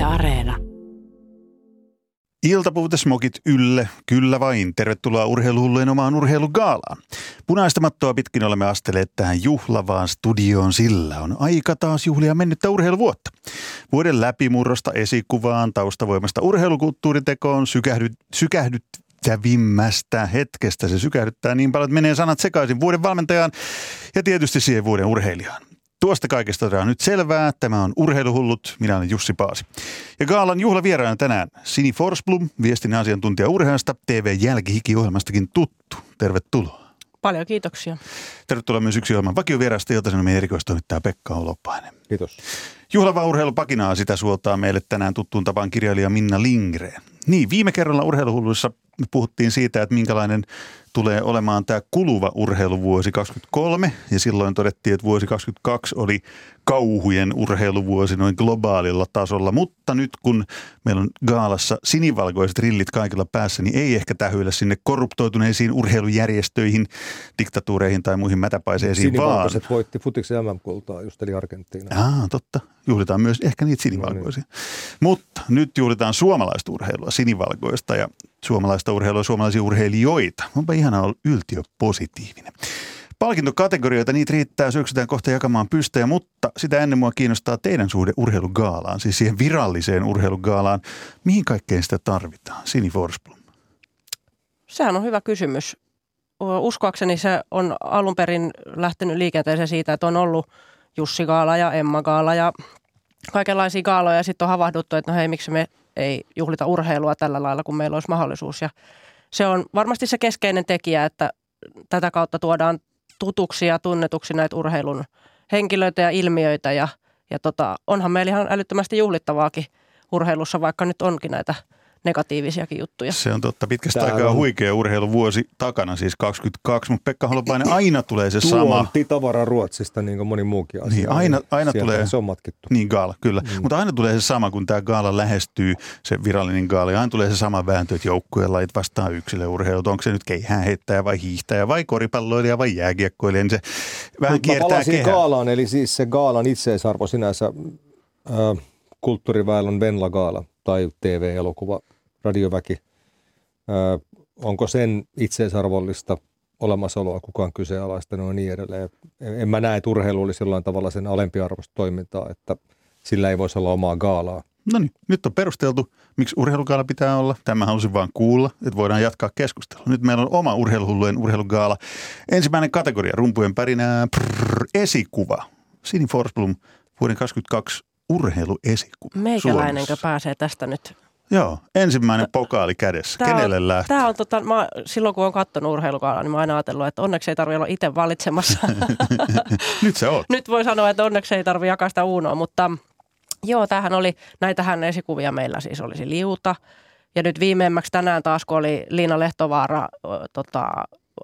Yle Areena. Iltapuutesmokit ylle, kyllä vain. Tervetuloa urheiluhullujen omaan urheilugaalaan. Punaista mattoa pitkin olemme astelleet tähän juhlavaan studioon, sillä on aika taas juhlia mennyttä urheiluvuotta. Vuoden läpimurrosta esikuvaan, taustavoimasta urheilukulttuuritekoon, sykähdyt, sykähdyttävimmästä hetkestä. Se sykähdyttää niin paljon, että menee sanat sekaisin vuoden valmentajaan ja tietysti siihen vuoden urheilijaan. Tuosta kaikesta on nyt selvää. Tämä on Urheiluhullut. Minä olen Jussi Paasi. Ja Gaalan juhlavieraana tänään Sini Forsblom, viestinnän asiantuntija urheilusta, TV-jälkihiki-ohjelmastakin tuttu. Tervetuloa. Paljon kiitoksia. Tervetuloa myös yksi ohjelman vakiovierasta, jota meidän erikoistoimittaja Pekka Holopainen. Kiitos. Juhlava urheilupakinaa sitä suoltaa meille tänään tuttuun tapaan kirjailija Minna Lingreen. Niin, viime kerralla urheiluhulluissa puhuttiin siitä, että minkälainen tulee olemaan tämä kuluva urheiluvuosi 23 ja silloin todettiin, että vuosi 22 oli kauhujen urheiluvuosi noin globaalilla tasolla, mutta nyt kun meillä on gaalassa sinivalkoiset rillit kaikilla päässä, niin ei ehkä tähyillä sinne korruptoituneisiin urheilujärjestöihin, diktatuureihin tai muihin mätäpaiseisiin, Sinivalkoiset vaan... voitti futiksen MM-kultaa just eli Argentiina. Ah, totta. Juhlitaan myös ehkä niitä sinivalkoisia. No niin. Mutta nyt juhlitaan suomalaista urheilua, sinivalkoista ja suomalaista urheilua, suomalaisia urheilijoita. Onpa ihana olla yltiö positiivinen. Palkintokategorioita, niitä riittää, syöksytään kohta jakamaan pystejä, mutta sitä ennen mua kiinnostaa teidän suhde urheilugaalaan, siis siihen viralliseen urheilugaalaan. Mihin kaikkeen sitä tarvitaan? Sini Forsblom. Sehän on hyvä kysymys. Uskoakseni se on alun perin lähtenyt liikenteeseen siitä, että on ollut Jussi Gaala ja Emma Gaala ja kaikenlaisia gaaloja ja sitten on havahduttu, että no hei, miksi me ei juhlita urheilua tällä lailla, kun meillä olisi mahdollisuus. Ja se on varmasti se keskeinen tekijä, että tätä kautta tuodaan tutuksi ja tunnetuksi näitä urheilun henkilöitä ja ilmiöitä ja, ja tota, onhan meillä ihan älyttömästi juhlittavaakin urheilussa, vaikka nyt onkin näitä – negatiivisiakin juttuja. Se on totta. Pitkästä Tää aikaa on... huikea urheiluvuosi takana, siis 22, mutta Pekka Holopainen aina tulee se sama. Tuonti tavara Ruotsista, niin kuin moni muukin asia. Niin, aina, aina tulee. Se on matkittu. Niin, gaala, kyllä. Mm. Mutta aina tulee se sama, kun tämä gaala lähestyy, se virallinen gaala, aina tulee se sama vääntö, että joukkueen lait vastaan yksilöurheilut. Onko se nyt keihään heittäjä vai hiihtäjä vai koripalloilija vai jääkiekkoilija, niin se vähän Mut kiertää kehää. gaalaan, eli siis se gaalan itseisarvo sinänsä, äh, kulttuuriväylän Venla Gaala tai TV-elokuva radioväki, ö, onko sen itseisarvollista olemassaoloa kukaan kyseenalaistanut ja niin edelleen. En mä näe, että urheilu olisi jollain tavalla sen alempiarvoista toimintaa, että sillä ei voisi olla omaa gaalaa. No niin, nyt on perusteltu, miksi urheilugaala pitää olla. Tämä halusin vaan kuulla, että voidaan jatkaa keskustelua. Nyt meillä on oma urheiluhullujen urheilugaala. Ensimmäinen kategoria, rumpujen pärinää, prrr, esikuva. Sini Forsblom, vuoden 2022 urheiluesikuva. Meikäläinenkö pääsee tästä nyt Joo, ensimmäinen pokaali kädessä. Tää Kenelle on, lähtee? Tämä on tota, mä, silloin kun olen katsonut urheilukaalaa, niin mä aina ajatellut, että onneksi ei tarvitse olla itse valitsemassa. Nyt se on. Nyt voi sanoa, että onneksi ei tarvitse jakaa sitä uunoa, mutta joo, tämähän oli, näitähän esikuvia meillä siis olisi liuta. Ja nyt viimeimmäksi tänään taas, kun oli Liina Lehtovaara tota,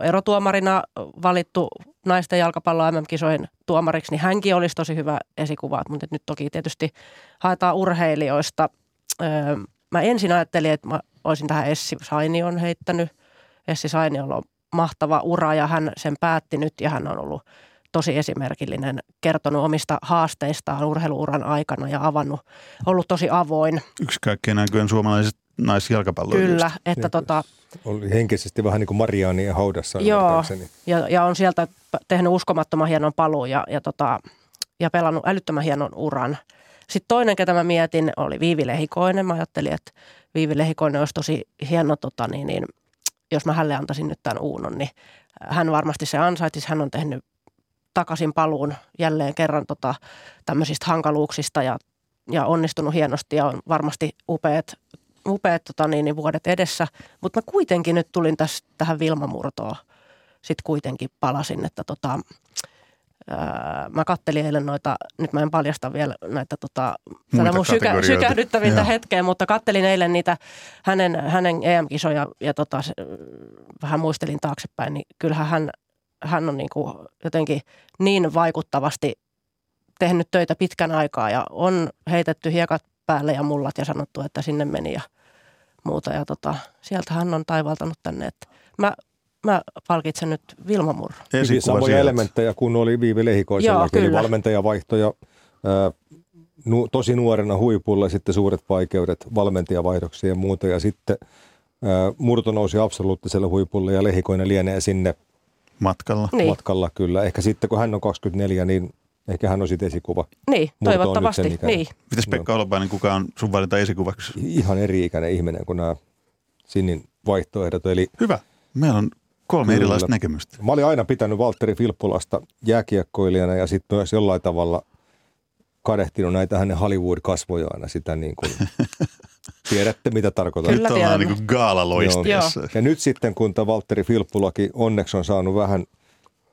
erotuomarina valittu naisten jalkapallo MM-kisoihin tuomariksi, niin hänkin olisi tosi hyvä esikuva. Mutta nyt toki tietysti haetaan urheilijoista – mä ensin ajattelin, että mä olisin tähän Essi Sainion heittänyt. Essi Sainiolla on mahtava ura ja hän sen päätti nyt ja hän on ollut tosi esimerkillinen, kertonut omista haasteistaan urheiluuran aikana ja avannut, ollut tosi avoin. Yksi kaikkein näköinen suomalaiset naisjalkapalloilijoista. Kyllä, että ja, tota... Oli henkisesti vähän niin kuin Mariaanien haudassa. Joo, ja, ja, on sieltä tehnyt uskomattoman hienon paluun ja, ja, tota, ja pelannut älyttömän hienon uran – sitten toinen, ketä mä mietin, oli Viivi Lehikoinen. Mä ajattelin, että Viivi Lehikoinen olisi tosi hieno, tota, niin, niin, jos mä hänelle antaisin nyt tämän uunon, niin hän varmasti se ansaitsisi. Hän on tehnyt takaisin paluun jälleen kerran tota, tämmöisistä hankaluuksista ja, ja onnistunut hienosti ja on varmasti upeat, upeat tota, niin, niin vuodet edessä. Mutta mä kuitenkin nyt tulin täs, tähän Vilmamurtoon. Sitten kuitenkin palasin, että tota, mä kattelin eilen noita, nyt mä en paljasta vielä näitä tota, tätä mun sykä, sykähdyttävintä hetkeä, mutta kattelin eilen niitä hänen, hänen EM-kisoja ja tota, vähän muistelin taaksepäin, niin kyllähän hän, hän on niin kuin jotenkin niin vaikuttavasti tehnyt töitä pitkän aikaa ja on heitetty hiekat päälle ja mullat ja sanottu, että sinne meni ja muuta. Ja tota, sieltä hän on taivaltanut tänne. Että mä mä palkitsen nyt Vilma Murro. Hyvin samoja sieltä. elementtejä kuin oli Viivi Lehikoisella, eli valmentajavaihtoja, nu, tosi nuorena huipulla, sitten suuret vaikeudet, valmentajavaihdoksia ja muuta. Ja sitten ää, murto nousi absoluuttiselle huipulle ja Lehikoinen lienee sinne Matkalla. Niin. matkalla kyllä. Ehkä sitten kun hän on 24, niin ehkä hän on sitten esikuva. Niin, Murto toivottavasti. sen ikäinen. Niin. Mitäs Pekka Holopainen, kuka on sun valinta esikuvaksi? Ihan eri-ikäinen ihminen kuin nämä Sinin vaihtoehdot. Eli Hyvä. Meillä on kolme Kyllä. erilaista näkemystä. Mä olin aina pitänyt Valtteri Filppulasta jääkiekkoilijana ja sitten myös jollain tavalla kadehtinut näitä hänen Hollywood-kasvojaan sitä niin kuin, tiedätte mitä tarkoitan. Kyllä Nyt ollaan niin kuin gaalaloistiassa. Ja nyt sitten kun tämä Valtteri Filppulakin onneksi on saanut vähän,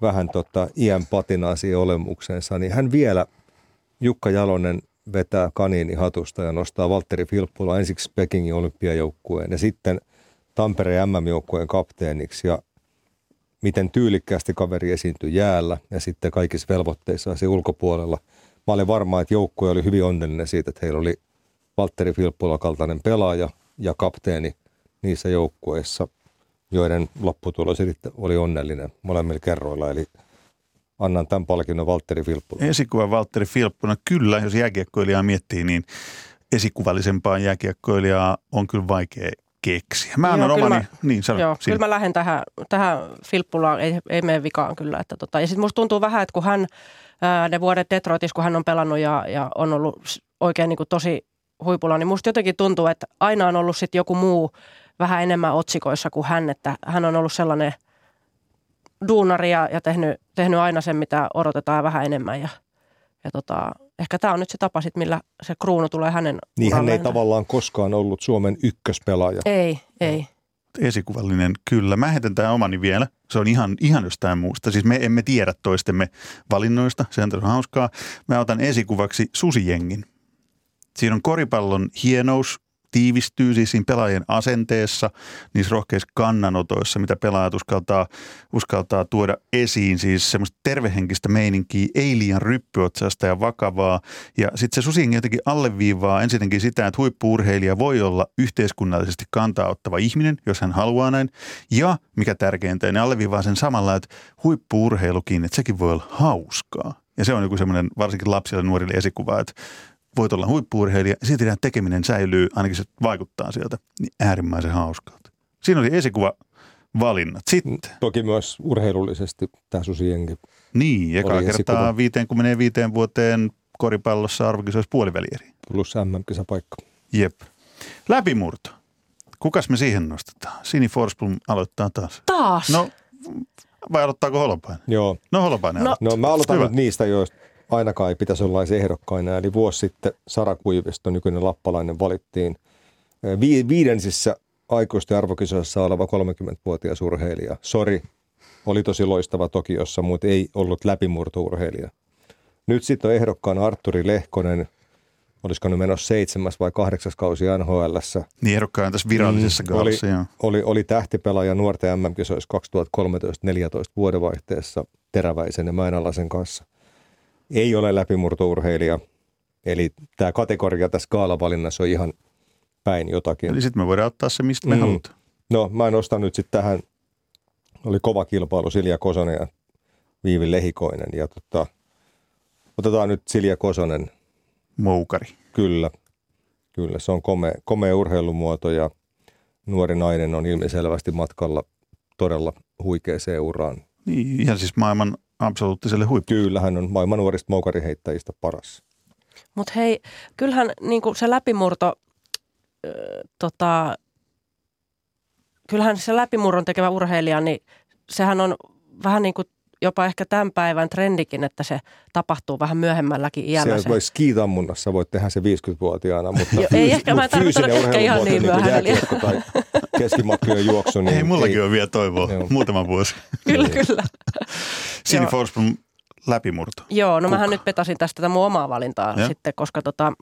vähän tota iän patinaa siihen olemukseensa, niin hän vielä, Jukka Jalonen vetää kaniini hatusta ja nostaa Valtteri Filppula ensiksi Pekingin olympiajoukkueen ja sitten Tampereen MM-joukkueen kapteeniksi ja miten kaveri esiintyi jäällä ja sitten kaikissa velvoitteissa siinä ulkopuolella. Mä olin varma, että joukkue oli hyvin onnellinen siitä, että heillä oli Valtteri Filppula kaltainen pelaaja ja kapteeni niissä joukkueissa, joiden lopputulos oli onnellinen molemmilla kerroilla. Eli annan tämän palkinnon Valtteri Filppula. Esikuva Valtteri Filppuna, kyllä, jos jääkiekkoilijaa miettii, niin esikuvallisempaa jääkiekkoilijaa on kyllä vaikea keksiä. Mä annan Joo, omani, mä- niin sano, Joo, kyllä mä lähden tähän, tähän Filppulaan, ei, ei mene vikaan kyllä. Että tota, ja sitten musta tuntuu vähän, että kun hän, ää, ne vuodet Detroitissa, kun hän on pelannut ja, ja on ollut oikein niin kuin tosi huipulla, niin musta jotenkin tuntuu, että aina on ollut sitten joku muu vähän enemmän otsikoissa kuin hän, että hän on ollut sellainen duunari ja, ja tehnyt, tehnyt aina sen, mitä odotetaan vähän enemmän. Ja, ja tota, ehkä tämä on nyt se tapa sit, millä se kruunu tulee hänen Niin hän ei tavallaan koskaan ollut Suomen ykköspelaaja. Ei, ei. esikuvallinen, kyllä. Mä heitän tämän omani vielä. Se on ihan, ihan jostain muusta. Siis me emme tiedä toistemme valinnoista. Se on hauskaa. Mä otan esikuvaksi susijengin. Siinä on koripallon hienous, tiivistyy siis siinä pelaajien asenteessa, niissä rohkeissa kannanotoissa, mitä pelaajat uskaltaa, uskaltaa tuoda esiin. Siis semmoista tervehenkistä meininkiä, ei liian ryppyotsasta ja vakavaa. Ja sitten se susijengi jotenkin alleviivaa ensinnäkin sitä, että huippuurheilija voi olla yhteiskunnallisesti kantaa ottava ihminen, jos hän haluaa näin. Ja mikä tärkeintä, ne alleviivaa sen samalla, että huippuurheilukin, että sekin voi olla hauskaa. Ja se on joku semmoinen varsinkin lapsille ja nuorille esikuva, että voit olla huippuurheilija ja silti tämä tekeminen säilyy, ainakin se vaikuttaa sieltä, niin äärimmäisen hauskalta. Siinä oli esikuva valinnat. Sitten, Toki myös urheilullisesti tämä Susijengi. niin, eka kertaa esikuva. 55 vuoteen koripallossa arvokisoissa puolivälieri. plus MM-kisapaikka. Jep. Läpimurto. Kukas me siihen nostetaan? Sini Forsblom aloittaa taas. Taas. No, vai aloittaako Holopainen? Joo. No Holopainen No, aloittaa. No mä aloitan Hyvä. nyt niistä, joista ainakaan ei pitäisi olla ehdokkaina. Eli vuosi sitten Sara Kuivisto, nykyinen lappalainen, valittiin vi- viidensissä aikuisten arvokisoissa oleva 30-vuotias urheilija. Sori, oli tosi loistava Tokiossa, mutta ei ollut läpimurtourheilija. Nyt sitten on ehdokkaana Arturi Lehkonen, olisiko nyt menossa seitsemäs vai kahdeksas kausi NHLssä. Niin ehdokkaan tässä virallisessa Mm, gaalassa, joo. oli, oli tähtipelaaja nuorten MM-kisoissa 2013-2014 vuodenvaihteessa Teräväisen ja Mäenalaisen kanssa. Ei ole läpimurtourheilija, eli tämä kategoria tässä gaalavalinnassa on ihan päin jotakin. Eli sitten me voidaan ottaa se, mistä me Mm. halutaan. No mä nostan nyt sitten tähän, oli kova kilpailu Silja Kosonen ja Viivi Lehikoinen. Ja tota, otetaan nyt Silja Kosonen, Moukari. kyllä, kyllä se on komea, komea urheilumuoto ja nuori nainen on ilmiselvästi matkalla todella huikeeseen uraan. Niin, ihan siis maailman absoluuttiselle huippu. Kyllä hän on maailman nuorista moukariheittäjistä paras. Mutta hei, kyllähän niin se läpimurto, ö, tota, kyllähän se läpimurron tekevä urheilija, niin sehän on vähän niin kuin jopa ehkä tämän päivän trendikin, että se tapahtuu vähän myöhemmälläkin iällä. Se. voi skiitammunnassa, voit tehdä se 50-vuotiaana, mutta, Joo, ei ehkä, mä mutta fyysinen tarkoittanut ehkä ihan urheilumuoto, niin eli- jääkiekko tai keskimatkojen juoksu. Niin Hei, mullakin on vielä toivoa. Joo. Muutama vuosi. Kyllä, kyllä. Sini Joo. Forsblom läpimurto. Joo, no mähän Kuka? nyt petasin tästä tätä mun omaa valintaa Joo. sitten, koska tota,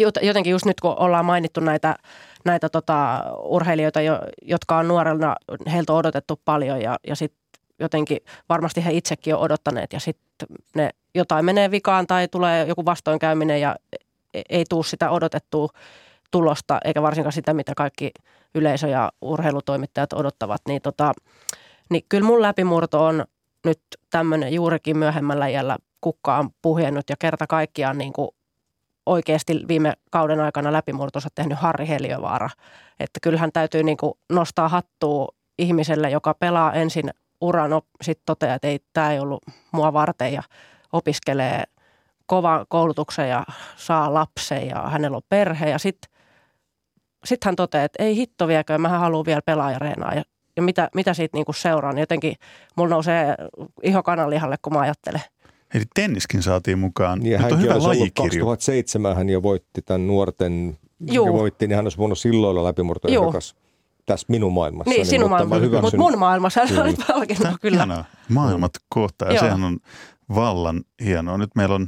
jot- jotenkin just nyt kun ollaan mainittu näitä, näitä tota, urheilijoita, jo, jotka on nuorena, heiltä on odotettu paljon ja, ja sitten jotenkin varmasti he itsekin on odottaneet ja sitten ne jotain menee vikaan tai tulee joku vastoinkäyminen ja e- ei tuu sitä odotettua tulosta, eikä varsinkaan sitä, mitä kaikki yleisö ja urheilutoimittajat odottavat, niin, tota, niin kyllä mun läpimurto on nyt tämmöinen juurikin myöhemmällä iällä kukka on puhjennut ja kerta kaikkiaan niin kuin oikeasti viime kauden aikana läpimurtonsa tehnyt Harri Heliövaara. Että kyllähän täytyy niin kuin nostaa hattua ihmiselle, joka pelaa ensin uran, sitten toteaa, että ei, tämä ei ollut mua varten ja opiskelee kovan koulutuksen ja saa lapsen ja hänellä on perhe ja sitten sit hän toteaa, että ei hitto viekö, mä haluan vielä pelaajareenaa ja, ja mitä, mitä siitä niinku seuraa, niin jotenkin mulla nousee iho kananlihalle, kun mä ajattelen. Eli tenniskin saatiin mukaan. Niin, Nyt on hyvä lajikirjo. 2007 hän jo voitti tämän nuorten, Juu. ja voitti, niin hän olisi voinut silloin olla läpimurtoehdokas tässä minun maailmassa. Niin, sinun maailmassa, mutta mun maailmassa hän oli palkinnut kyllä. Hienoa. Maailmat kohtaa ja sehän on vallan hienoa. Nyt meillä on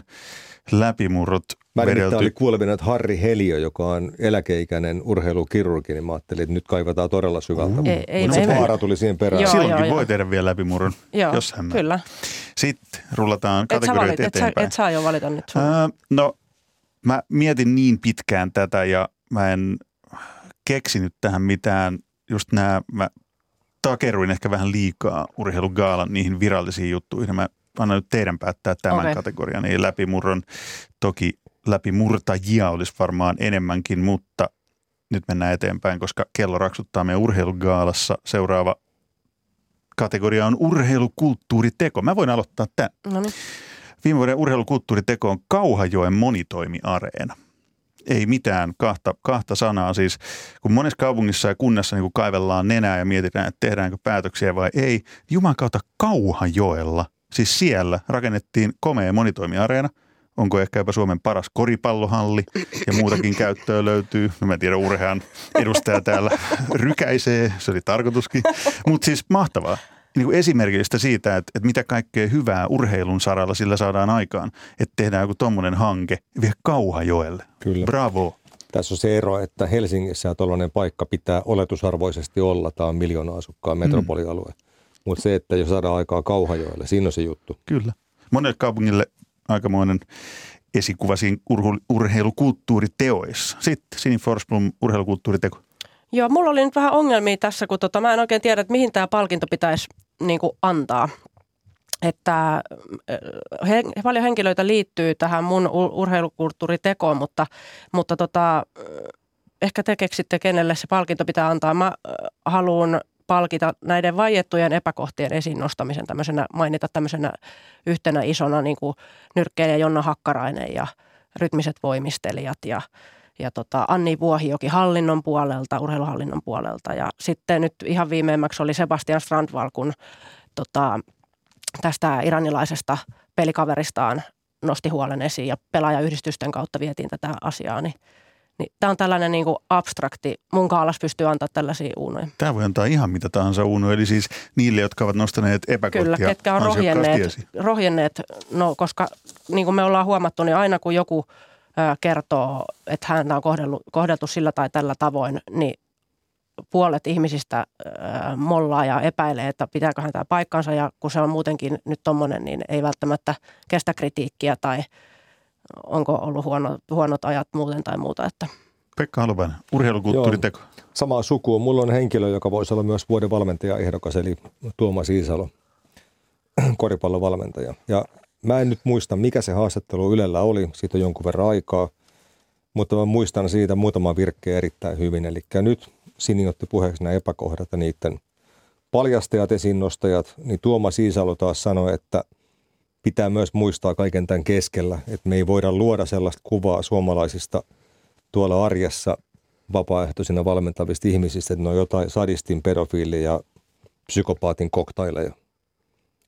läpimurrot Mä vedelty. oli kuulevina, että Harri Heliö, joka on eläkeikäinen urheilukirurgi, niin mä ajattelin, että nyt kaivataan todella syvältä. Mm. Ei, ei, Mutta se vaara tuli siihen perään. Joo, Silloinkin joo, voi joo. tehdä vielä läpimurron, joo, jos hän kyllä. Sitten rullataan kategoriat et eteenpäin. Et, sä, et saa jo valita nyt. Äh, no, mä mietin niin pitkään tätä ja mä en keksinyt tähän mitään. Just nämä, mä takeruin ehkä vähän liikaa urheilugaalan niihin virallisiin juttuihin. Mä annan nyt teidän päättää tämän okay. kategorian, eli läpimurron. Toki läpimurtajia olisi varmaan enemmänkin, mutta nyt mennään eteenpäin, koska kello raksuttaa meidän urheilugaalassa. Seuraava kategoria on urheilukulttuuriteko. Mä voin aloittaa tämän. No niin. Viime vuoden urheilukulttuuriteko on Kauhajoen monitoimiareena. Ei mitään kahta, kahta sanaa. Siis kun monessa kaupungissa ja kunnassa niin kaivellaan nenää ja mietitään, että tehdäänkö päätöksiä vai ei, Juman kautta Kauhajoella – Siis siellä rakennettiin komea monitoimiareena. Onko ehkä jopa Suomen paras koripallohalli ja muutakin käyttöä löytyy. No mä en tiedä, urhean edustaja täällä rykäisee, se oli tarkoituskin. Mutta siis mahtavaa. Niin kuin esimerkillistä siitä, että, että mitä kaikkea hyvää urheilun saralla sillä saadaan aikaan. Että tehdään joku tommonen hanke vielä Kauhajoelle. Kyllä. Bravo. Tässä on se ero, että Helsingissä tuollainen paikka pitää oletusarvoisesti olla. Tämä on miljoona asukkaan metropolialue. Mm. Mutta se, että jos saadaan aikaa Kauhajoelle, siinä on se juttu. Kyllä. Monelle kaupungille aikamoinen esikuva siinä urheilukulttuuriteoissa. Sitten Sini Forsblom urheilukulttuuriteko. Joo, mulla oli nyt vähän ongelmia tässä, kun tota, mä en oikein tiedä, että mihin tämä palkinto pitäisi niin kuin, antaa. Että äh, he, paljon henkilöitä liittyy tähän mun urheilukulttuuritekoon, mutta, mutta tota, äh, ehkä te keksitte, kenelle se palkinto pitää antaa. Mä äh, haluan palkita näiden vaiettujen epäkohtien esiin nostamisen tämmöisenä, mainita tämmöisenä yhtenä isona niin kuin nyrkkeilijä Jonna Hakkarainen ja rytmiset voimistelijat ja, ja tota Anni Vuohijoki hallinnon puolelta, urheiluhallinnon puolelta ja sitten nyt ihan viimeimmäksi oli Sebastian Strandval, kun tota, tästä iranilaisesta pelikaveristaan nosti huolen esiin ja pelaajayhdistysten kautta vietiin tätä asiaa, niin niin tämä on tällainen niin kuin abstrakti. Mun kaalas pystyy antaa tällaisia uunoja. Tämä voi antaa ihan mitä tahansa uunoja, eli siis niille, jotka ovat nostaneet epäkohtia. Kyllä, ketkä on rohjenneet, rohjenneet, no koska niin kuin me ollaan huomattu, niin aina kun joku kertoo, että häntä on kohdeltu, kohdeltu sillä tai tällä tavoin, niin puolet ihmisistä mollaa ja epäilee, että pitääkö tämä paikkansa ja kun se on muutenkin nyt tommonen, niin ei välttämättä kestä kritiikkiä tai – onko ollut huono, huonot ajat muuten tai muuta. Että. Pekka Halovainen, urheilukulttuuriteko. Joo, samaa sukua. Mulla on henkilö, joka voisi olla myös vuoden valmentaja ehdokas, eli Tuomas Iisalo, koripallovalmentaja. Ja mä en nyt muista, mikä se haastattelu Ylellä oli, siitä on jonkun verran aikaa, mutta mä muistan siitä muutama virkkeen erittäin hyvin. Eli nyt Sini otti puheeksi nämä epäkohdat ja niiden paljastajat, esiin nostajat, niin Tuomas Iisalo taas sanoi, että – pitää myös muistaa kaiken tämän keskellä, että me ei voida luoda sellaista kuvaa suomalaisista tuolla arjessa vapaaehtoisina valmentavista ihmisistä, että ne on jotain sadistin, pedofiili ja psykopaatin koktaileja.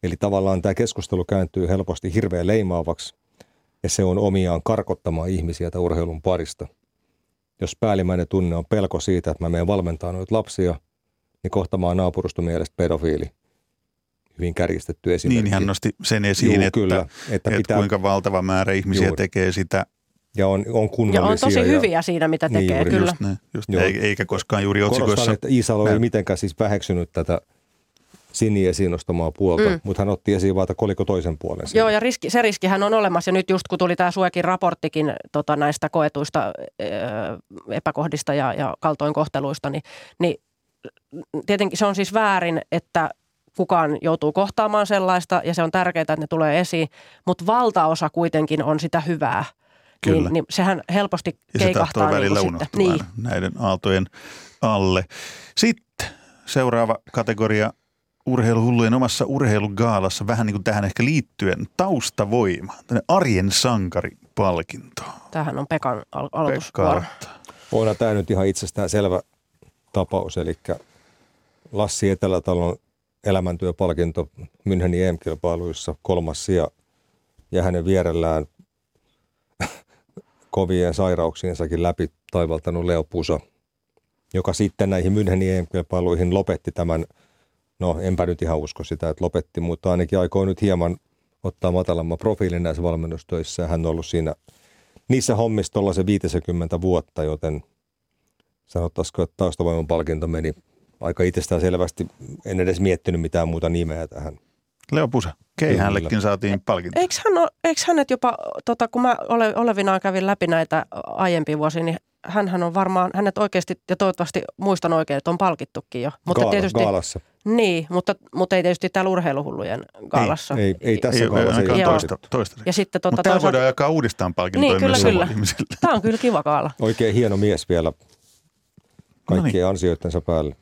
Eli tavallaan tämä keskustelu kääntyy helposti hirveän leimaavaksi ja se on omiaan karkottamaan ihmisiä tämän urheilun parista. Jos päällimmäinen tunne on pelko siitä, että mä menen valmentaa noita lapsia, niin kohta mä oon naapurustomielestä pedofiili – hyvin kärjistetty esimerkki. Niin, hän nosti sen esiin, Juu, että, kyllä, että, että pitää, että valtava määrä ihmisiä juuri. tekee sitä. Ja on, on kunnollisia. Ja on tosi hyviä ja, siinä, mitä niin, tekee, juuri, kyllä. Just ne, just ne, eikä koskaan juuri otsikoissa. Korostan, että Iisalo ei mitenkään siis väheksynyt tätä Sini esiin nostamaa puolta, mm. mutta hän otti esiin vaan koliko toisen puolen. Siinä. Joo, ja riski, se riskihän on olemassa. Ja nyt just kun tuli tämä Suekin raporttikin tota, näistä koetuista epäkohdista ja, ja kaltoinkohteluista, niin, niin tietenkin se on siis väärin, että kukaan joutuu kohtaamaan sellaista ja se on tärkeää, että ne tulee esiin, mutta valtaosa kuitenkin on sitä hyvää. Kyllä. Niin, niin sehän helposti Ja se keikahtaa tahtoo välillä niin unohtua Niin, näiden aaltojen alle. Sitten seuraava kategoria urheiluhullujen omassa urheilugaalassa, vähän niin kuin tähän ehkä liittyen, taustavoima, tämmöinen arjen sankaripalkinto. tämähän on Pekan al- Pekka aloitusvuoro. Onhan tämä nyt ihan itsestään selvä tapaus, eli Lassi Etelätalon elämäntyöpalkinto Münchenin EM-kilpailuissa kolmas sija ja hänen vierellään kovien sairauksiensakin läpi taivaltanut Leo Pusa, joka sitten näihin Münchenin EM-kilpailuihin lopetti tämän, no enpä nyt ihan usko sitä, että lopetti, mutta ainakin aikoo nyt hieman ottaa matalamman profiilin näissä valmennustöissä. Hän on ollut siinä niissä hommissa tuollaisen 50 vuotta, joten sanottaisiko, että taustavoiman palkinto meni aika itsestään selvästi. En edes miettinyt mitään muuta nimeä tähän. Leo Pusa, keihänlekin Kyllä. saatiin palkinto. Eikö, hän ole, eikö hänet jopa, tota, kun mä ole, olevinaan kävin läpi näitä aiempia vuosia, niin hänhän on varmaan, hänet oikeasti ja toivottavasti muistan oikein, että on palkittukin jo. Mutta Gaala, tietysti, Gaalassa. Niin, mutta, mutta ei tietysti täällä urheiluhullujen gaalassa. Ei, ei tässä Ei, gaalassa. Ei Joo. toista, toistaiseksi. Ja sitten tota, Mutta tämä toisaalta, voidaan jakaa uudestaan palkintoja Niin, kyllä, myös kyllä. ihmisille. tämä on kyllä kiva gaala. Oikein hieno mies vielä kaikkien ansioittensa päälle.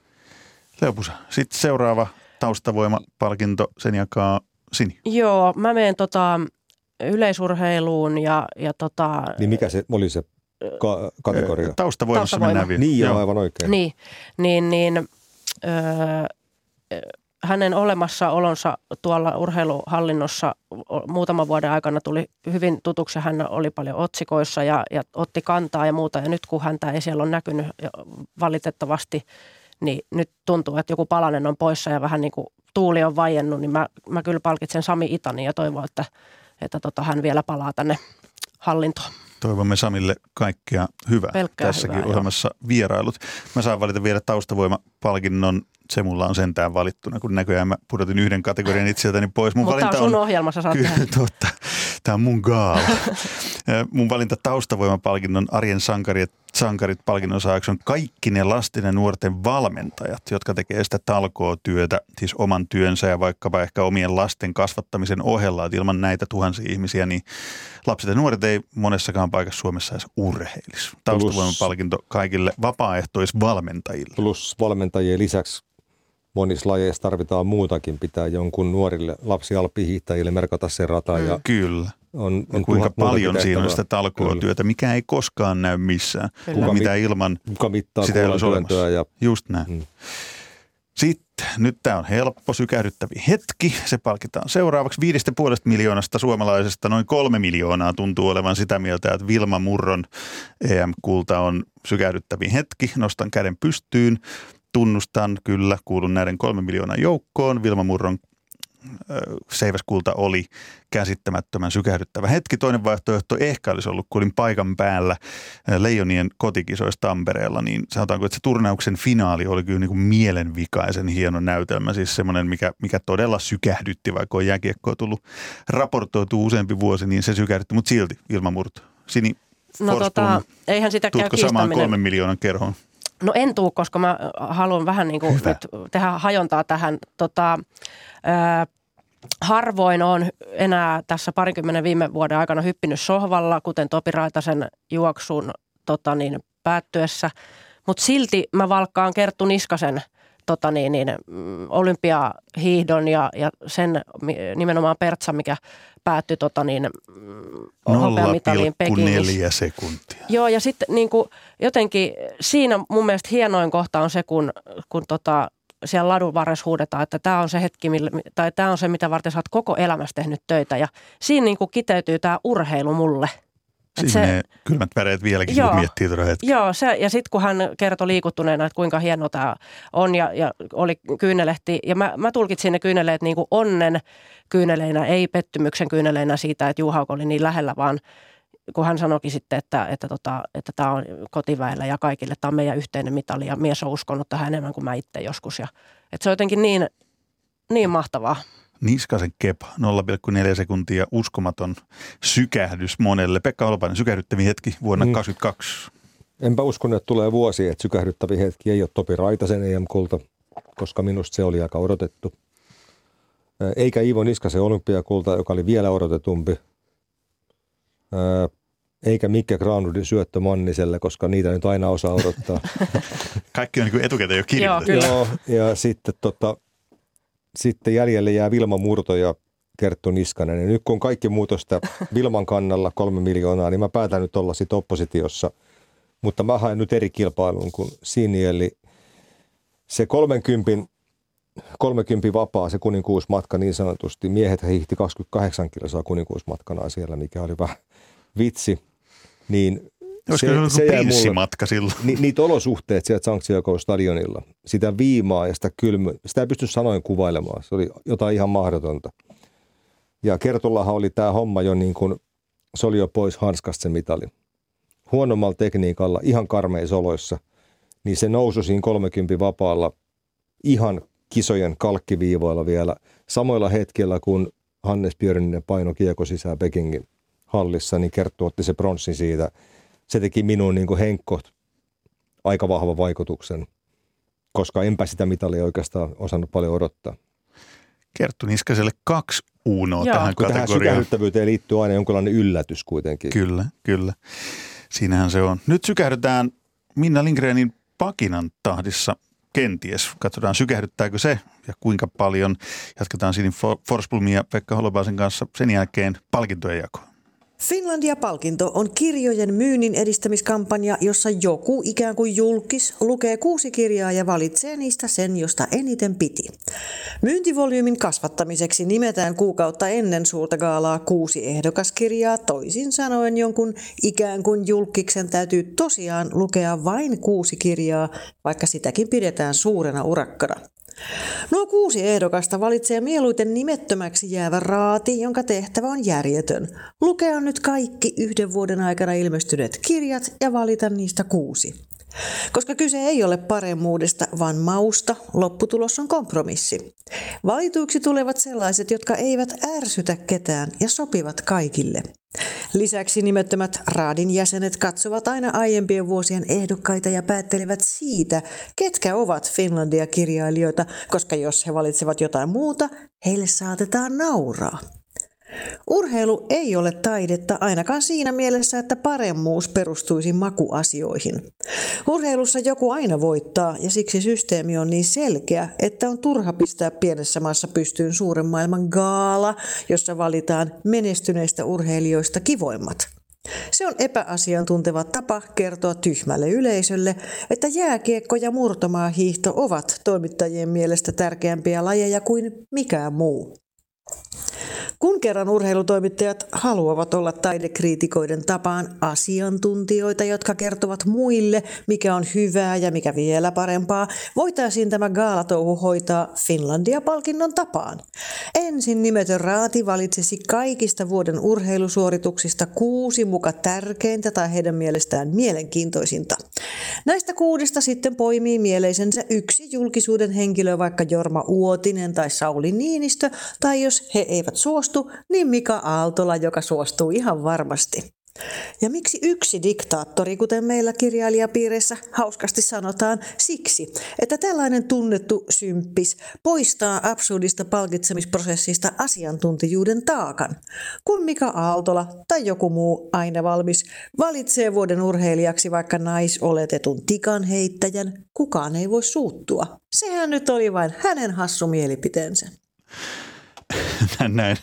Leo Pusa. Sitten seuraava taustavoima-palkinto, sen jakaa Sini. Joo, mä menen tota, yleisurheiluun ja, ja tota, Niin mikä se oli se ka- kategoria? Taustavoimassa Taustavoima. mennään vielä. Niin joo, aivan oikein. Niin, niin, niin öö, hänen olemassaolonsa tuolla urheiluhallinnossa muutaman vuoden aikana tuli hyvin tutuksi. Hän oli paljon otsikoissa ja, ja otti kantaa ja muuta. Ja nyt kun häntä ei siellä ole näkynyt valitettavasti, niin nyt tuntuu, että joku palanen on poissa ja vähän niin kuin tuuli on vaiennut, niin mä, mä kyllä palkitsen Sami Itanin ja toivon, että, että tota, hän vielä palaa tänne hallintoon. Toivomme Samille kaikkea hyvää. Pelkkää Tässäkin hyvää, joo. ohjelmassa vierailut. Mä saan valita vielä taustavoimapalkinnon. Se mulla on sentään valittuna, kun näköjään mä pudotin yhden kategorian itseltäni pois. Mun Mutta tämä on valinta sun ohjelmassa, saat Kyllä, tehdä. totta. Tämä on mun gaala. Mun valinta taustavoimapalkinnon Arjen sankarit, sankarit palkinnon saajaksi on kaikki ne lasten ja nuorten valmentajat, jotka tekee sitä talkootyötä, siis oman työnsä ja vaikkapa ehkä omien lasten kasvattamisen ohella. Että ilman näitä tuhansia ihmisiä, niin lapset ja nuoret ei monessakaan paikassa Suomessa edes urheilisi. Taustavoimapalkinto kaikille vapaaehtoisvalmentajille. Plus valmentajien lisäksi monissa lajeissa tarvitaan muutakin. Pitää jonkun nuorille lapsialppihiihtäjille merkata se rata ja Kyllä. on, Ja on kuinka tuhat muutakin paljon siinä on sitä talkootyötä, mikä ei koskaan näy missään. Kyllä. Kuka mitä ilman Kuka mittaa Sitä ei olisi kuolantyöntöä ja Just näin. Mm. Sitten, nyt tämä on helppo, sykähdyttävi hetki. Se palkitaan seuraavaksi viidestä puolesta miljoonasta suomalaisesta. Noin kolme miljoonaa tuntuu olevan sitä mieltä, että Vilma Murron EM-kulta on sykähdyttävi hetki. Nostan käden pystyyn. Tunnustan kyllä, kuulun näiden kolme miljoonan joukkoon. Vilma Murron seiväskulta oli käsittämättömän sykähdyttävä hetki. Toinen vaihtoehto ehkä olisi ollut, kun olin paikan päällä Leijonien kotikisoissa Tampereella, niin sanotaanko, että se turnauksen finaali oli kyllä niin kuin mielenvikaisen hieno näytelmä. Siis semmoinen, mikä, mikä todella sykähdytti, vaikka on jääkiekkoa tullut raportoitu useampi vuosi, niin se sykähdytti, mutta silti ilman murto. Sini, No Forsblom, tota, eihän sitä käy samaan kolmen miljoonan kerhoon? No en tuu, koska mä haluan vähän niin kuin Hyvä. nyt tehdä hajontaa tähän. Tota, ää, harvoin on enää tässä parikymmenen viime vuoden aikana hyppinyt sohvalla, kuten Topi Raitasen juoksun tota niin, päättyessä. Mutta silti mä valkkaan Kerttu Niskasen tota niin, niin, mm, olympiahiihdon ja, ja sen nimenomaan Pertsa, mikä päättyi tota niin, mm, hopeamitaliin Pekingissä. 0,4 sekuntia. Joo, ja sitten niin kuin, jotenkin siinä mun mielestä hienoin kohta on se, kun, kun tota, siellä ladun varressa huudetaan, että tämä on se hetki, mille, tai tämä on se, mitä varten sä oot koko elämässä tehnyt töitä. Ja siinä niin kuin kiteytyy tämä urheilu mulle. Siinä menee kylmät väreet vieläkin, Joo. kun miettii tuota hetkeä. Joo, se, ja sitten kun hän kertoi liikuttuneena, että kuinka hieno tämä on ja, ja oli kyynelehti. Ja mä, mä tulkitsin ne kyyneleet niin kuin onnen kyyneleinä, ei pettymyksen kyyneleinä siitä, että Juhauk oli niin lähellä, vaan kun hän sanoikin sitten, että että tota, että tämä on kotiväellä ja kaikille, tämä on meidän yhteinen mitali ja mies on uskonut tähän enemmän kuin mä itse joskus. Ja, että se on jotenkin niin, niin mahtavaa. Niskasen kepa, 0,4 sekuntia, uskomaton sykähdys monelle. Pekka Holopainen, sykähdyttävin hetki vuonna Mm. 2022. Enpä uskonut, että tulee vuosi, että sykähdyttävi hetki ei ole Topi Raitasen EM-kulta, koska minusta se oli aika odotettu. Eikä Iivo Niskasen olympiakulta, joka oli vielä odotetumpi. Eikä Mikke Granlundin syöttö Manniselle, koska niitä nyt aina osaa odottaa. Kaikki on niin etukäteen jo kirjoitettu. Joo, Joo, ja sitten, tota, sitten jäljelle jää Vilma Murto ja Kerttu Niskanen. Ja nyt kun kaikki muutosta Vilman kannalla kolme miljoonaa, niin mä päätän nyt olla sitten oppositiossa. Mutta mä haen nyt eri kilpailun kuin Sini, eli se 30, 30 vapaa, se kuninkuusmatka niin sanotusti. Miehet hiihti 28 kilsaa kuninkuusmatkana siellä, mikä oli vähän vitsi. Niin Olisiko se, ollut prinssimatka silloin? Ni, niitä olosuhteet sieltä Sanktiokoon stadionilla, sitä viimaa ja sitä kylmä, sitä ei pysty sanoin kuvailemaan. Se oli jotain ihan mahdotonta. Ja Kertullahan oli tämä homma jo niin kuin, se oli jo pois hanskasta se mitali. Huonommalla tekniikalla, ihan karmeissa oloissa, niin se nousu siinä 30 vapaalla ihan kisojen kalkkiviivoilla vielä samoilla hetkellä, kun Hannes Björninen paino kiekko sisään Pekingin hallissa, niin Kerttu otti se pronssin siitä. Se teki minun niin Henkko aika vahva vaikutuksen, koska enpä sitä mitalia oikeastaan osannut paljon odottaa. Kerttu Niskaselle kaksi uunoa Joo. tähän Kun tähän kategoriaan. sykähdyttävyyteen liittyy aina jonkinlainen yllätys kuitenkin. Kyllä, kyllä. Siinähän se on. Nyt sykähdytään Minna Lindgrenin pakinan tahdissa kenties. Katsotaan sykähdyttääkö se ja kuinka paljon. Jatketaan Sinin For- Forsblomia ja Pekka Holopaisen kanssa sen jälkeen palkintojen jakoa. Finlandia-palkinto on kirjojen myynnin edistämiskampanja, jossa joku ikään kuin julkis lukee kuusi kirjaa ja valitsee niistä sen, josta eniten piti. Myyntivolyymin kasvattamiseksi nimetään kuukautta ennen suurta gaalaa kuusi ehdokaskirjaa, toisin sanoen jonkun ikään kuin julkiksen täytyy tosiaan lukea vain kuusi kirjaa, vaikka sitäkin pidetään suurena urakkana. Nuo kuusi ehdokasta valitsee mieluiten nimettömäksi jäävä raati, jonka tehtävä on järjetön. Lukea nyt kaikki yhden vuoden aikana ilmestyneet kirjat ja valita niistä kuusi. Koska kyse ei ole paremmuudesta, vaan mausta, lopputulos on kompromissi. Valituiksi tulevat sellaiset, jotka eivät ärsytä ketään ja sopivat kaikille. Lisäksi nimettömät raadin jäsenet katsovat aina aiempien vuosien ehdokkaita ja päättelevät siitä, ketkä ovat Finlandia-kirjailijoita, koska jos he valitsevat jotain muuta, heille saatetaan nauraa. Urheilu ei ole taidetta ainakaan siinä mielessä, että paremmuus perustuisi makuasioihin. Urheilussa joku aina voittaa ja siksi systeemi on niin selkeä, että on turha pistää pienessä maassa pystyyn suuren maailman gaala, jossa valitaan menestyneistä urheilijoista kivoimmat. Se on epäasiantunteva tapa kertoa tyhmälle yleisölle, että jääkiekko ja murtomaahiihto ovat toimittajien mielestä tärkeämpiä lajeja kuin mikään muu. Kun kerran urheilutoimittajat haluavat olla taidekriitikoiden tapaan asiantuntijoita, jotka kertovat muille, mikä on hyvää ja mikä vielä parempaa, voitaisiin tämä gaalatouhu hoitaa Finlandia-palkinnon tapaan. Ensin nimetön raati valitsisi kaikista vuoden urheilusuorituksista kuusi muka tärkeintä tai heidän mielestään mielenkiintoisinta. Näistä kuudesta sitten poimii mieleisensä yksi julkisuuden henkilö, vaikka Jorma Uotinen tai Sauli Niinistö, tai jos he eivät suostu, niin Mika Aaltola, joka suostuu ihan varmasti. Ja miksi yksi diktaattori, kuten meillä kirjailijapiireissä hauskasti sanotaan, siksi, että tällainen tunnettu symppis poistaa absurdista palkitsemisprosessista asiantuntijuuden taakan. Kun Mika Aaltola tai joku muu aina valmis valitsee vuoden urheilijaksi vaikka naisoletetun tikan heittäjän, kukaan ei voi suuttua. Sehän nyt oli vain hänen hassu mielipiteensä. näin,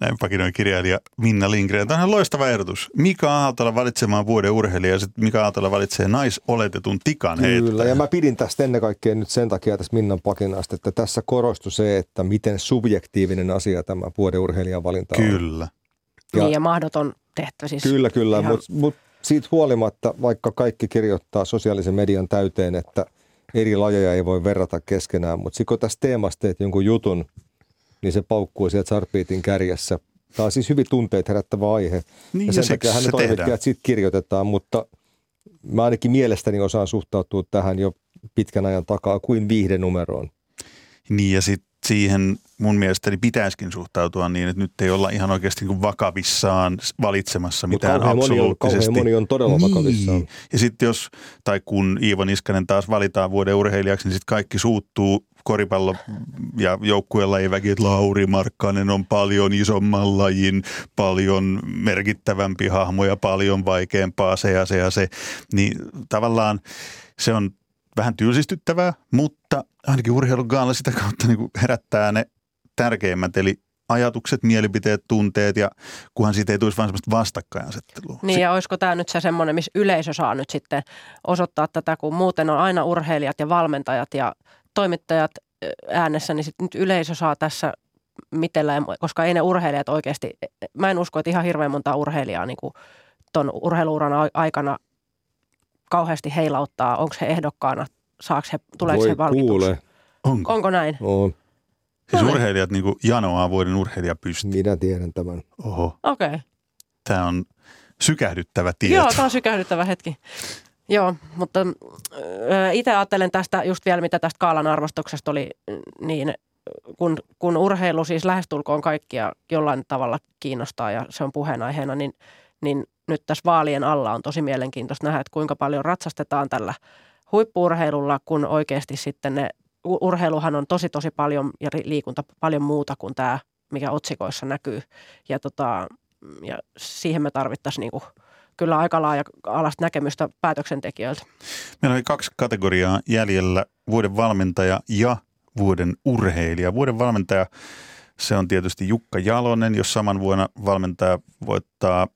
näin pakinoin kirjailija Minna Lindgren. Tämä on loistava ehdotus. Mika Aaltola valitsemaan vuoden urheilija ja sitten Mika Aaltola valitsee naisoletetun tikan Kyllä, heittäjän. ja mä pidin tästä ennen kaikkea nyt sen takia tästä Minnan pakinasta, että tässä korostui se, että miten subjektiivinen asia tämä vuoden urheilijan valinta on. Kyllä. Ja- Niin ja mahdoton tehtävä siis. Kyllä, kyllä, ihan- mutta mut siitä huolimatta, vaikka kaikki kirjoittaa sosiaalisen median täyteen, että eri lajeja ei voi verrata keskenään, mutta sitten kun tästä teemasta teet jonkun jutun, niin se paukkuu sieltä Sarpiitin kärjessä. Tämä on siis hyvin tunteet herättävä aihe. Niin, ja ja sen siksi takia hän se toimittajat siitä kirjoitetaan, mutta mä ainakin mielestäni osaan suhtautua tähän jo pitkän ajan takaa kuin viihdenumeroon. Niin ja sitten siihen mun mielestäni pitäisikin suhtautua niin, että nyt ei olla ihan oikeasti niin kuin vakavissaan valitsemassa Mutta mitään kauhean moni, on, absoluuttisesti. moni on todella vakavissaan. Niin. Ja sitten jos, tai kun Iivo Niskanen taas valitaan vuoden urheilijaksi, niin sitten kaikki suuttuu koripallo ja joukkueen lajiväki, että Lauri Markkanen on paljon isomman lajin, paljon merkittävämpi hahmo ja paljon vaikeampaa se ja se ja se. Niin tavallaan se on vähän tylsistyttävää, mutta ainakin urheilugaalla sitä kautta niin herättää ne tärkeimmät, eli ajatukset, mielipiteet, tunteet ja kunhan siitä ei tulisi vain semmoista vastakkainasettelua. Niin ja olisiko tämä nyt se semmoinen, missä yleisö saa nyt sitten osoittaa tätä, kun muuten on aina urheilijat ja valmentajat ja toimittajat äänessä, niin sitten nyt yleisö saa tässä mitellä, koska ei ne urheilijat oikeasti, mä en usko, että ihan hirveän monta urheilijaa niin tuon urheiluuran aikana kauheasti heilauttaa, onko he ehdokkaana, saako he, tuleeko Voi he valituksi? kuule. Onko? Onko näin? On. Siis No niin. urheilijat niin janoaa vuoden urheilija pystyy. Minä tiedän tämän. Oho, Okei. Okay. tämä on sykähdyttävä tieto. Joo, tämä on sykähdyttävä hetki. Joo, mutta itse ajattelen tästä just vielä, mitä tästä Kaalan arvostuksesta oli, niin kun, kun urheilu siis lähestulkoon kaikkia jollain tavalla kiinnostaa ja se on puheenaiheena, niin, niin nyt tässä vaalien alla on tosi mielenkiintoista nähdä, että kuinka paljon ratsastetaan tällä huippuurheilulla, kun oikeasti sitten ne, urheiluhan on tosi tosi paljon ja liikunta paljon muuta kuin tämä, mikä otsikoissa näkyy. Ja, tota, ja siihen me tarvittaisiin niinku kyllä aika laaja alasta näkemystä päätöksentekijöiltä. Meillä oli kaksi kategoriaa jäljellä, vuoden valmentaja ja vuoden urheilija. Vuoden valmentaja, se on tietysti Jukka Jalonen, jos saman vuonna valmentaja voittaa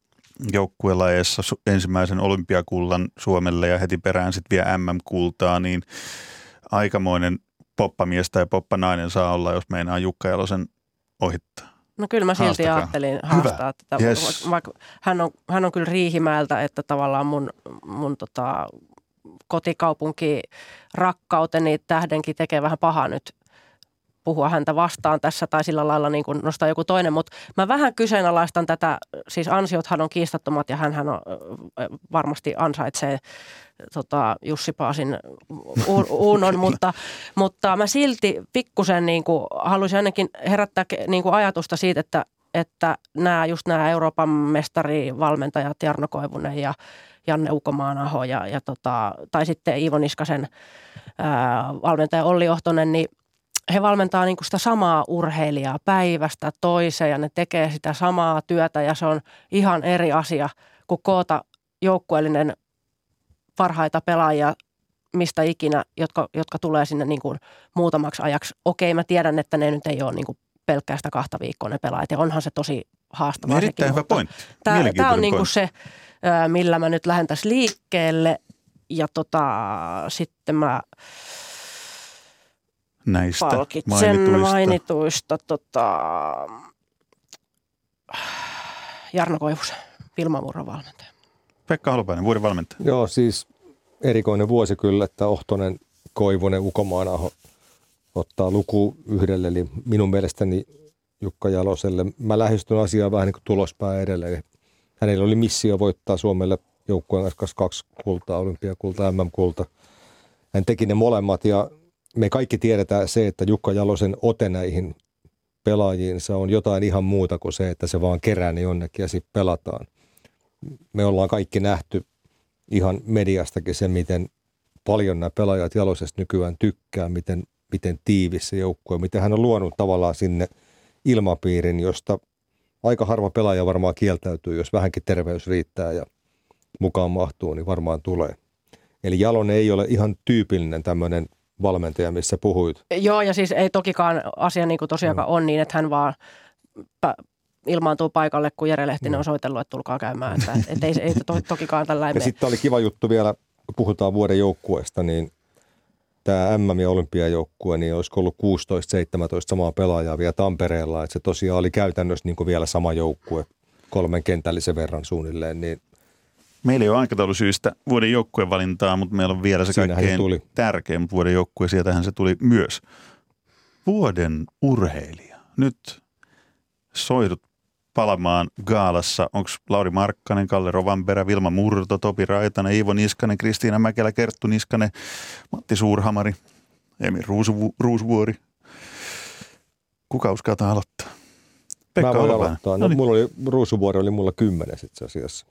joukkuelajeissa su- ensimmäisen olympiakullan Suomelle ja heti perään sitten vie MM-kultaa, niin aikamoinen poppamies tai poppanainen saa olla, jos meinaa Jukka Jalosen ohittaa. No kyllä mä silti Haastakaa. ajattelin Hyvä. haastaa tätä, Yes. vaikka hän on, hän on kyllä Riihimäeltä, että tavallaan mun, mun tota, kotikaupunki rakkauteni tähdenkin tekee vähän pahaa nyt puhua häntä vastaan tässä tai sillä lailla niin kuin nostaa joku toinen, mutta mä vähän kyseenalaistan tätä, siis ansiothan on kiistattomat ja hän on, varmasti ansaitsee tota, Jussi Paasin uunon, mutta, mutta mä silti pikkusen niin kuin haluaisin ainakin herättää niin kuin ajatusta siitä, että, että nämä, just nämä Euroopan mestarivalmentajat Jarno Koivunen ja Janne Ukomaanaho ja, ja tota, tai sitten Iivo Niskasen ää, valmentaja Olli Ohtonen, niin he valmentaa niin kuin sitä samaa urheilijaa päivästä toiseen ja ne tekee sitä samaa työtä ja se on ihan eri asia kuin koota joukkueellinen parhaita pelaajia mistä ikinä, jotka, jotka tulee sinne niin kuin muutamaksi ajaksi. Okei, mä tiedän, että ne nyt ei ole niin kuin pelkkää sitä kahta viikkoa ne pelaajat ja onhan se tosi haastavaa. Erittäin sekin, hyvä pointti. Tämä, tämä on niin kuin se, millä mä nyt lähden tässä liikkeelle ja tota, sitten mä Näistä palkitsen mainituista. mainituista tota, Jarno Koivusen, Vilma Murron valmentaja. Pekka Holopainen, vuoden valmentaja. Joo, siis erikoinen vuosi kyllä, että Ohtonen, Koivunen, Ukomaanaho ottaa luku yhdelle, eli minun mielestäni Jukka Jaloselle. Mä lähestyn asiaa vähän niin kuin tulospää edelleen. Hänellä oli missio voittaa Suomelle joukkueen kanssa kaksi kultaa, olympiakulta, MM-kulta. Hän teki ne molemmat ja me kaikki tiedetään se, että Jukka Jalosen ote näihin pelaajiin, se on jotain ihan muuta kuin se, että se vaan kerää ne jonnekin ja sitten pelataan. Me ollaan kaikki nähty ihan mediastakin se, miten paljon nämä pelaajat Jalosesta nykyään tykkää, miten, miten tiivis se joukkue, miten hän on luonut tavallaan sinne ilmapiirin, josta aika harva pelaaja varmaan kieltäytyy, jos vähänkin terveys riittää ja mukaan mahtuu, niin varmaan tulee. Eli Jalonen ei ole ihan tyypillinen tämmöinen valmentaja, missä puhuit. Joo, ja siis ei tokikaan asia niin kuin tosiaankaan on niin, että hän vaan pä- ilmaantuu paikalle, kun Jere Lehtinen on soitellut, että tulkaa käymään. Että, et ei, ei to, tokikaan tällä Ja sitten oli kiva juttu vielä, kun puhutaan vuoden joukkueesta, niin tämä MM- ja olympiajoukkue, niin olisiko ollut 16-17 samaa pelaajaa vielä Tampereella, että se tosiaan oli käytännössä niin kuin vielä sama joukkue, kolmen kentällisen verran suunnilleen, niin Meillä ei ole aikataulusyistä vuoden joukkueen valintaa, mutta meillä on vielä se Siinähän se kaikkein tuli. tärkein vuoden joukkue. Sieltähän se tuli myös. Vuoden urheilija. Nyt soidut palamaan gaalassa. Onko Lauri Markkanen, Kalle Rovanperä, Vilma Murto, Topi Raitanen, Iivo Niskanen, Kristiina Mäkelä, Kerttu Niskanen, Matti Suurhamari, Emil Ruusuvu, Ruusvuori. Kuka uskaltaa aloittaa? mä voin Holopainen. aloittaa. No, No niin. mulla oli, Ruusuvuori oli mulla kymmenes itse asiassa.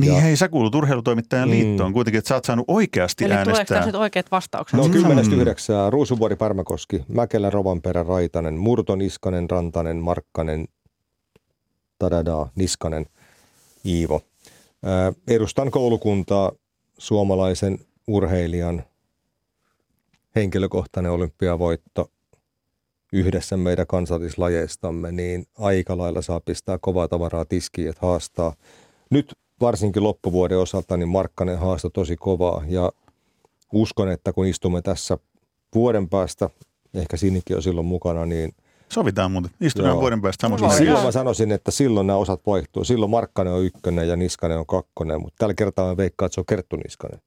Niin Ja- hei, sä kuulut urheilutoimittajan Mm. liittoon kuitenkin, että sä oot saanut oikeasti Eli tuleeko äänestää. tässä nyt oikeat vastaukset? No Mm. 10.9. Ruusuvuori, Pärmäkoski, Mäkelä, Rovanperä, Raitanen, Murto, Niskanen, Rantanen, Markkanen, Tadada, Niskanen, Iivo. Edustan koulukuntaa suomalaisen urheilijan henkilökohtainen olympiavoitto yhdessä meidän kansallislajeistamme, niin aika lailla saa pistää kovaa tavaraa tiskiin, että haastaa. Nyt varsinkin loppuvuoden osalta niin Markkanen haastoi tosi kovaa ja uskon, että kun istumme tässä vuoden päästä, ehkä Sinikin on silloin mukana, niin Sovitaan muuten. Istutaan Joo. vuoden päästä samassa studiossa. silloin mä sanoisin, että silloin nämä osat vaihtuu. Silloin Markkanen on ykkönen ja Niskanen on kakkonen, mutta tällä kertaa mä veikkaan, että se on Kerttu Niskanen.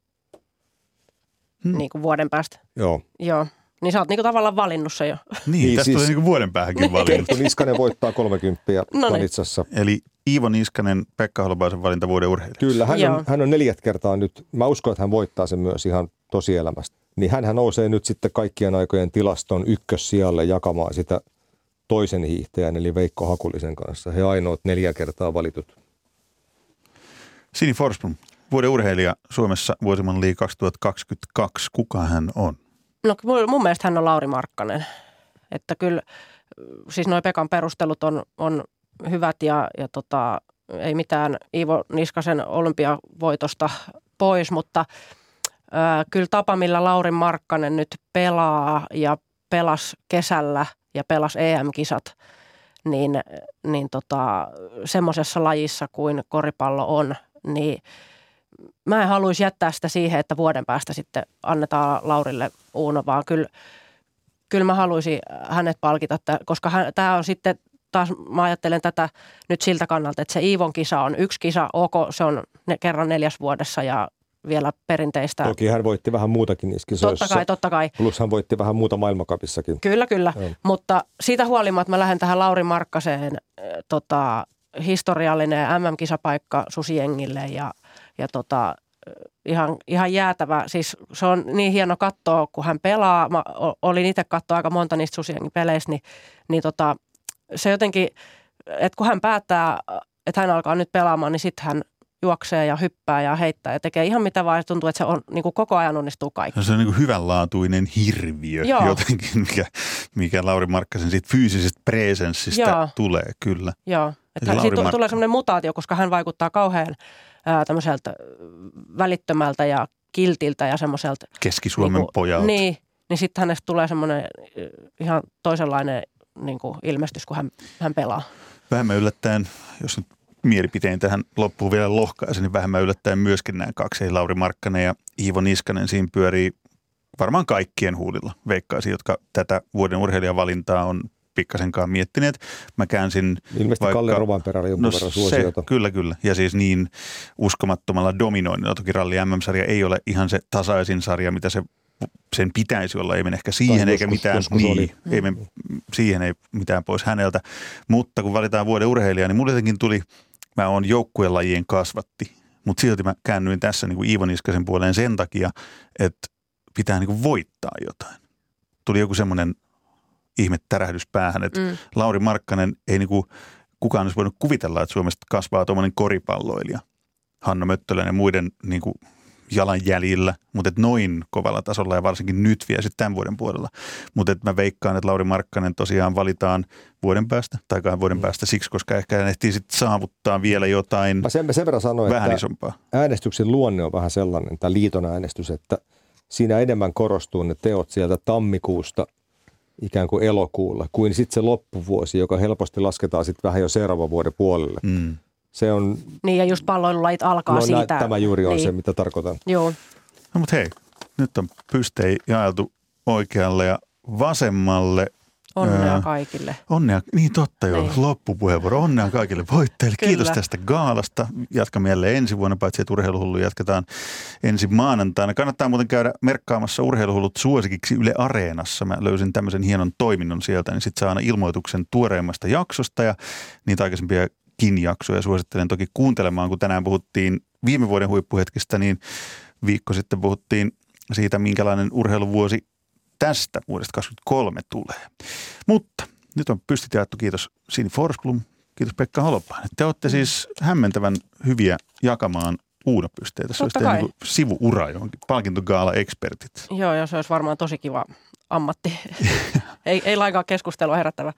Niin kuin vuoden päästä. Joo. Joo. Niin sä oot niinku tavallaan valinnut se jo. Niin, Niin, tästä siis- tulee niinku vuoden päähänkin valinnut. Kerttu Niskanen voittaa 30 No niin. valitsassa. Eli Iivo Niskanen, Pekka Holopaisen valinta vuoden urheilija. Kyllä, hän Joo. on, hän on neljät kertaa nyt, mä uskon, että hän voittaa sen myös ihan tosielämästä. Niin hän nousee nyt sitten kaikkien aikojen tilaston ykkössijalle jakamaan sitä toisen hiihtäjän, eli Veikko Hakulisen kanssa. He ainoat neljä kertaa valitut. Sini Forsblom, vuoden urheilija Suomessa vuosiman liiga 2022. Kuka hän on? No mun- mun mielestä hän on Lauri Markkanen. Että kyllä, siis noin Pekan perustelut on, on hyvät ja, ja tota, ei mitään Iivo Niskasen olympiavoitosta pois, mutta ää, kyllä tapa, millä Lauri Markkanen nyt pelaa ja pelas kesällä ja pelas EM-kisat, niin, niin tota, semmoisessa lajissa kuin koripallo on, niin mä en haluaisi jättää sitä siihen, että vuoden päästä sitten annetaan Laurille Uuno, vaan kyllä, kyllä mä haluaisin hänet palkita, koska tämä on sitten taas, mä ajattelen tätä nyt siltä kannalta, että se Iivon kisa on yksi kisa, ok, se on ne, kerran neljäs vuodessa ja vielä perinteistä. Toki hän voitti vähän muutakin niissä Totta kisoissa. kai, totta kai. Plus hän voitti vähän muuta maailmankapissakin. Kyllä, kyllä. Joo. Mutta siitä huolimatta mä lähden tähän Lauri Markkaseen äh, tota, historiallinen MM-kisapaikka Susijengille ja, ja tota, äh, ihan, ihan jäätävä. Siis se on niin hieno katsoa, kun hän pelaa. Mä olin itse katsoa aika monta niistä Susijengin peleistä, niin, niin tota, se jotenkin, että kun hän päättää, että hän alkaa nyt pelaamaan, niin sitten hän juoksee ja hyppää ja heittää ja tekee ihan mitä vaan. Ja tuntuu, että se on niin kuin koko ajan onnistuu kaikki. Se on niin kuin hyvänlaatuinen hirviö Joo. jotenkin, mikä, mikä Lauri Markkasen siitä fyysisestä presenssistä Joo. tulee, kyllä. Joo, että siitä Markkanen. tulee semmoinen mutaatio, koska hän vaikuttaa kauhean ää, tämmöiseltä välittömältä ja kiltiltä ja semmoiselta. Keski-Suomen niinku- pojalta. Niin, niin sitten hänestä tulee semmoinen ihan toisenlainen niin kuin ilmestys, kun hän, hän pelaa. Vähemmän yllättäen, jos nyt mielipiteen tähän loppuun vielä lohkaisen, niin vähemmän yllättäen myöskin nämä kaksi, eli Lauri Markkanen ja Iivo Niskanen siinä pyörii varmaan kaikkien huulilla, veikkaisin, jotka tätä vuoden urheilijavalintaa on pikkasenkaan miettineet. Mä käänsin Ilmeisesti Vaikka- Kalle Rovanperällä jonkun No verran se, kyllä, kyllä. Ja siis niin uskomattomalla dominoinnilla. Toki ralli MM-sarja ei ole ihan se tasaisin sarja, mitä se sen pitäisi olla. Ei mene ehkä siihen eikä joskus- mitään, joskus niin, oli. ei mene, siihen ei mitään pois häneltä. Mutta kun valitaan vuoden urheilija, niin mulle jotenkin tuli, mä oon joukkuelajien kasvatti. Mutta silti mä käännyin tässä niin kuin Iivo Niskasen puoleen sen takia, että pitää niin kuin voittaa jotain. Tuli joku semmoinen ihme tärähdys päähän, että Mm. Lauri Markkanen ei niinku, kukaan olisi voinut kuvitella, että Suomesta kasvaa tuommoinen koripalloilija. Hanno Möttölän ja muiden niinku jalanjäljillä, mutta et noin kovalla tasolla ja varsinkin nyt vielä sitten tämän vuoden puolella. Mutta mä veikkaan, että Lauri Markkanen tosiaan valitaan vuoden päästä tai kahden vuoden päästä siksi, koska ehkä hän ehtii sitten saavuttaa vielä jotain Mä sen, sen verran sanoin, vähän että isompaa. äänestyksen luonne on vähän sellainen, tämä liiton äänestys, että siinä enemmän korostuu ne teot sieltä tammikuusta ikään kuin elokuulla, kuin sitten se loppuvuosi, joka helposti lasketaan sitten vähän jo seuraavan vuoden puolelle. Mm. Se on, Niin ja just palloilulajit alkaa no, nä- siitä. tämä juuri on niin. se, mitä tarkoitan. Joo, No mutta hei, nyt on pystei jaeltu oikealle ja vasemmalle. onnea Ää, kaikille. Onnea, niin totta joo, Niin. loppupuheenvuoro. Onnea kaikille voittajille. Kyllä. Kiitos tästä gaalasta. Jatkamme jälleen ensi vuonna, paitsi että urheiluhullu jatketaan ensi maanantaina. Kannattaa muuten käydä merkkaamassa urheiluhullut suosikiksi Yle Areenassa. Mä löysin tämmöisen hienon toiminnon sieltä, niin sitten saa aina ilmoituksen tuoreimmasta jaksosta ja niitä aikaisempiakin jaksoja suosittelen toki kuuntelemaan, kun tänään puhuttiin viime vuoden huippuhetkistä, niin viikko sitten puhuttiin siitä, minkälainen urheiluvuosi tästä vuodesta 2023 tulee. Mutta nyt on pystyt jaettu. Kiitos Sini Forsblom, Kiitos Pekka Holopainen. Te olette siis hämmentävän hyviä jakamaan uunopysteitä. Se olisi Totta kai. niin sivuura johonkin. Palkintogaala-ekspertit. Joo, joo, se olisi varmaan tosi kiva ammatti. ei, ei lainkaan keskustelua herättävä.